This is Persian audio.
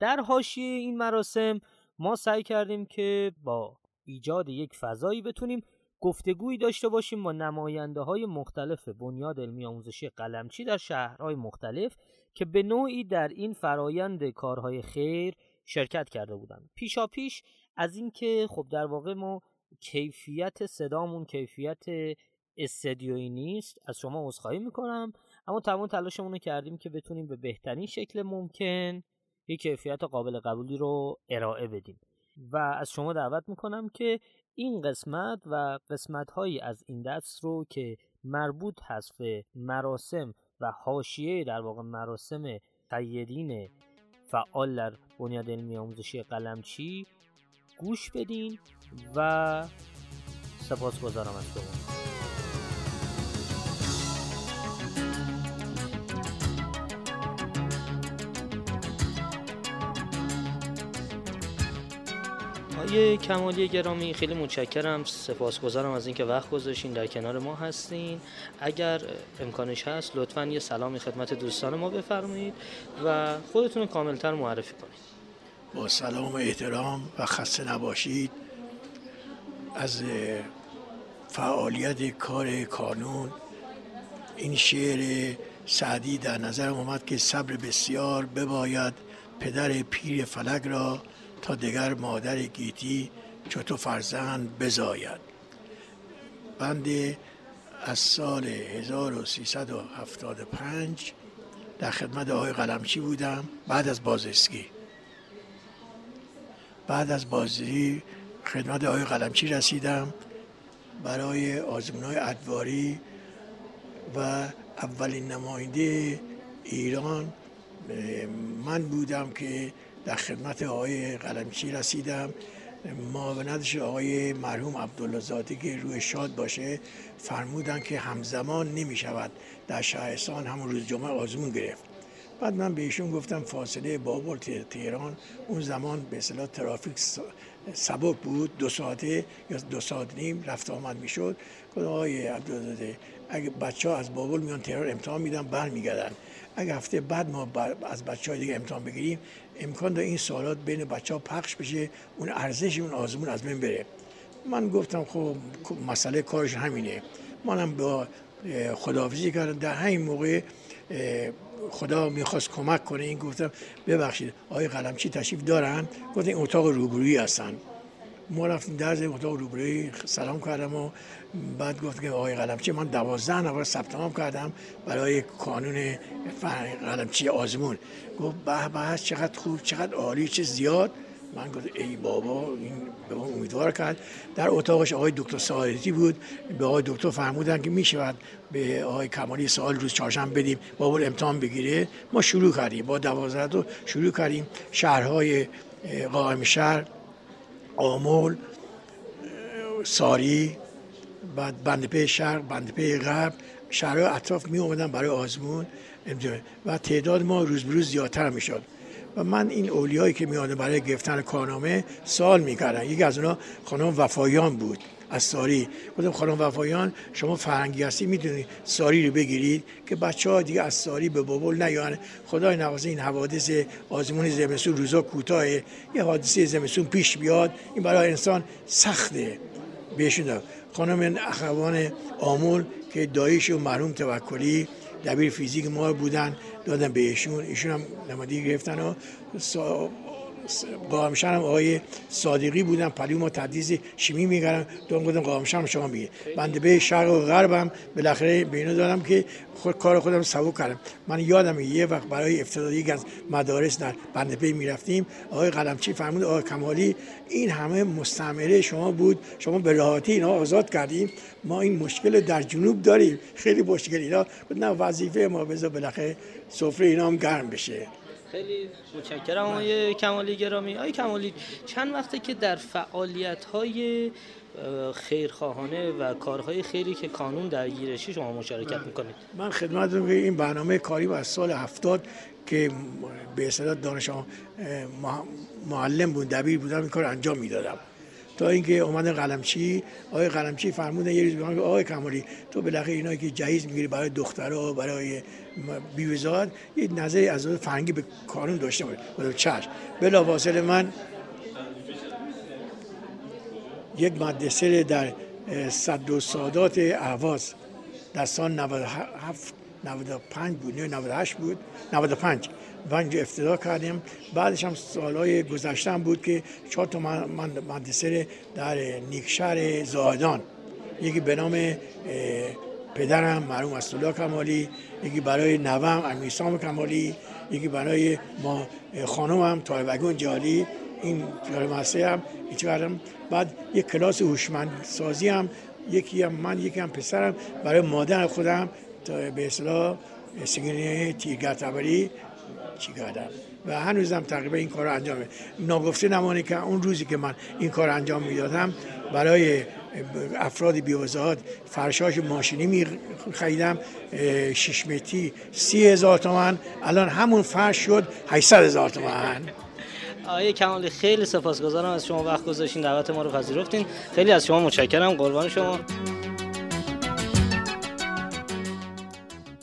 در حاشیه این مراسم ما سعی کردیم که با ایجاد یک فضایی بتونیم گفتگویی داشته باشیم با نماینده های مختلف بنیاد علمی آموزشی قلمچی در شهرهای مختلف که به نوعی در این فرایند کارهای خیر شرکت کرده بودند. پیشا پیش از اینکه خب در واقع ما کیفیت صدامون کیفیت استدیویی نیست از شما عذرخواهی می‌کنم اما تمام تلاشمون رو کردیم که بتونیم به بهترین شکل ممکن یک کیفیت قابل قبولی رو ارائه بدیم. و از شما دعوت می‌کنم که این قسمت و قسمت هایی از این دست رو که مربوط هست به مراسم و حاشیه در واقع مراسم قیدین فعال در بنیاد علمی آموزشی قلمچی گوش بدین و سپاس گذارم از شما. آقای کمالی گرامی. خیلی متشکرم. سپاسگزارم از اینکه وقت گذاشتین. در کنار ما هستین. اگر امکانش هست لطفا یه سلامی خدمت دوستان ما بفرمایید و خودتون رو کاملتر معرفی کنید. با سلام و احترام و خسته نباشید. از فعالیت کار کانون این شعر سعدی در نظر اومد که صبر بسیار بباید پدر پیر فلک را تا دیگر مادر گیتی چطور فرزند بزاید. بند از سال 1375 در خدمت آقای قلمچی بودم بعد از بازرسی. بعد از بازی خدمت آقای قلمچی رسیدم برای آزمون های ادواری و اولین نماینده ایران من بودم که در خدمت آقای قلمچی رسیدم. معاونتش آقای مرحوم عبدالله که روی شاد باشه فرمودن که همزمان نمی شود در شهرستان همون روز جمعه آزمون گرفت. بعد من به ایشون گفتم فاصله بابل تهران اون زمان به اصطلاح ترافیک سبک بود دو ساعته یا دو ساعت نیم رفت آمد می‌شد. گفتم آقای عبدالزاده اگه بچه ها از بابل میان تهران امتحان میدن برمیگردن. اگه هفته بعد ما از بچه های دیگه امتحان بگیریم امکان داره این سوالات بین بچه ها پخش بشه اون ارزش اون آزمون از بین بره. من گفتم خب مسئله کارش همینه. منم با خداحافظی کردم. در همین موقع خدا می‌خواست کمک کنه. این گفتم ببخشید آقای قلمچی تشریف دارن؟ گفتن این اتاق روبرویی هستن. ما رفتیم در اتاق روبروی سلام کردم و بعد گفت که آقای قلمچی من دوازده نفر ثبت کردم برای کانون قلمچی آزمون. گفت به به چقدر خوب چقدر عالی چه زیاد. من گفت ای بابا این به ما امیدوار کرد. در اتاقش آقای دکتر سعادتی بود. به آقای دکتر فرمودن که می شود به آقای کمالی سال روز چهارشنبه بدیم بابا امتحان بگیره. ما شروع کردیم. با دوازده شروع کردیم. شهرهای قائم شهر آمول ساری بعد بندپه شرق بندپه غرب شهرهای اطراف می اومدن برای آزمون. و تعداد ما روز به روز زیادتر می شد. و من این اولیایی که میاده برای گرفتن کارنامه سوال می‌کردن یکی از اونا خانم وفایان بود. از ساری. گفتم خانم وفایان شما فرنگی هستی می‌دونید ساری رو بگیرید که بچه ها دیگه از ساری به بابل نیان خدای نوازه این حوادث آزمون زمستون روزا کوتاه. یه حادثه زمستون پیش بیاد این برای انسان سخته. بهشون خانم اخوان آمول که دایش و مرحوم توکلی دبیر فیزیک ما بودن دادن به ایشون ایشون هم نمادی گرفتن و قائمشن هم آقای صادقی بودن پلی ما تدریس شیمی میگردم دون گفتم قائمشن شما میگه بنده به شرق و غربم بالاخره به اینو دارم که خود کار خودم سبو کردم. من یادم یه وقت برای افتادایی یک از مدارس در بنده پی می‌رفتیم. آقای قلمچی فرمود آقای کمالی این همه مستعمره شما بود. شما به راحتی اینا آزاد کردیم. ما این مشکل در جنوب داریم. خیلی مشکل اینا. نه وظیفه ما بذار بالاخره سفره اینا هم گرم بشه. خیلی متشکرم. آقای کمالی گرامی. آقای کمالی چند وقته که در فعالیت های خیرخواهانه و کارهای خیری که کانون درگیرشی شما مشارکت می‌کنید؟ من خدمت که این برنامه کاری از سال هفتاد که به اصطلاح دانش معلم بود دبیر بودم این کار انجام می‌دادم. تا اینکه اومد قلمچی آقای قلمچی فرمودن یه روز به آقای کمالی تو بالاخره اینایی که جهیز می‌گیری برای دخترها برای بیوزاد یه نظری از فرنگی به کانون داشته باید چشم. بلا واصل من یک مدرسه در صد و سادات اهواز در سال 97 95 بود 98 بود 95 و اینجا افتدا کردیم. بعدش هم سالهای گذشته بود که چهار تا مدرسه در نیکشهر زاهدان. یکی به نام پدرم مرحوم اسدالله کمالی. یکی برای نوام امیرسام کمالی. یکی برای ما خانومم طالبگون جالی این جالب هم کردم بعد یک کلاس هوشمند سازی هم یکی هم من یکی هم پسرم. برای مادر خودم به اصلاح سگینه تیرگرتبری چی کردم و هنوزم تقریبا این کار رو انجام ناگفته نمانه که اون روزی که من این کار انجام می‌دادم برای افراد بیوزاد فرشاش ماشینی می خریدم شش متری سی هزار تومن الان همون فرش شد 800 هزار تومن آقای کمالی خیلی سپاسگزارم از شما وقت گذاشتین دعوت ما رو پذیرفتین. خیلی از شما متشکرم قربان شما.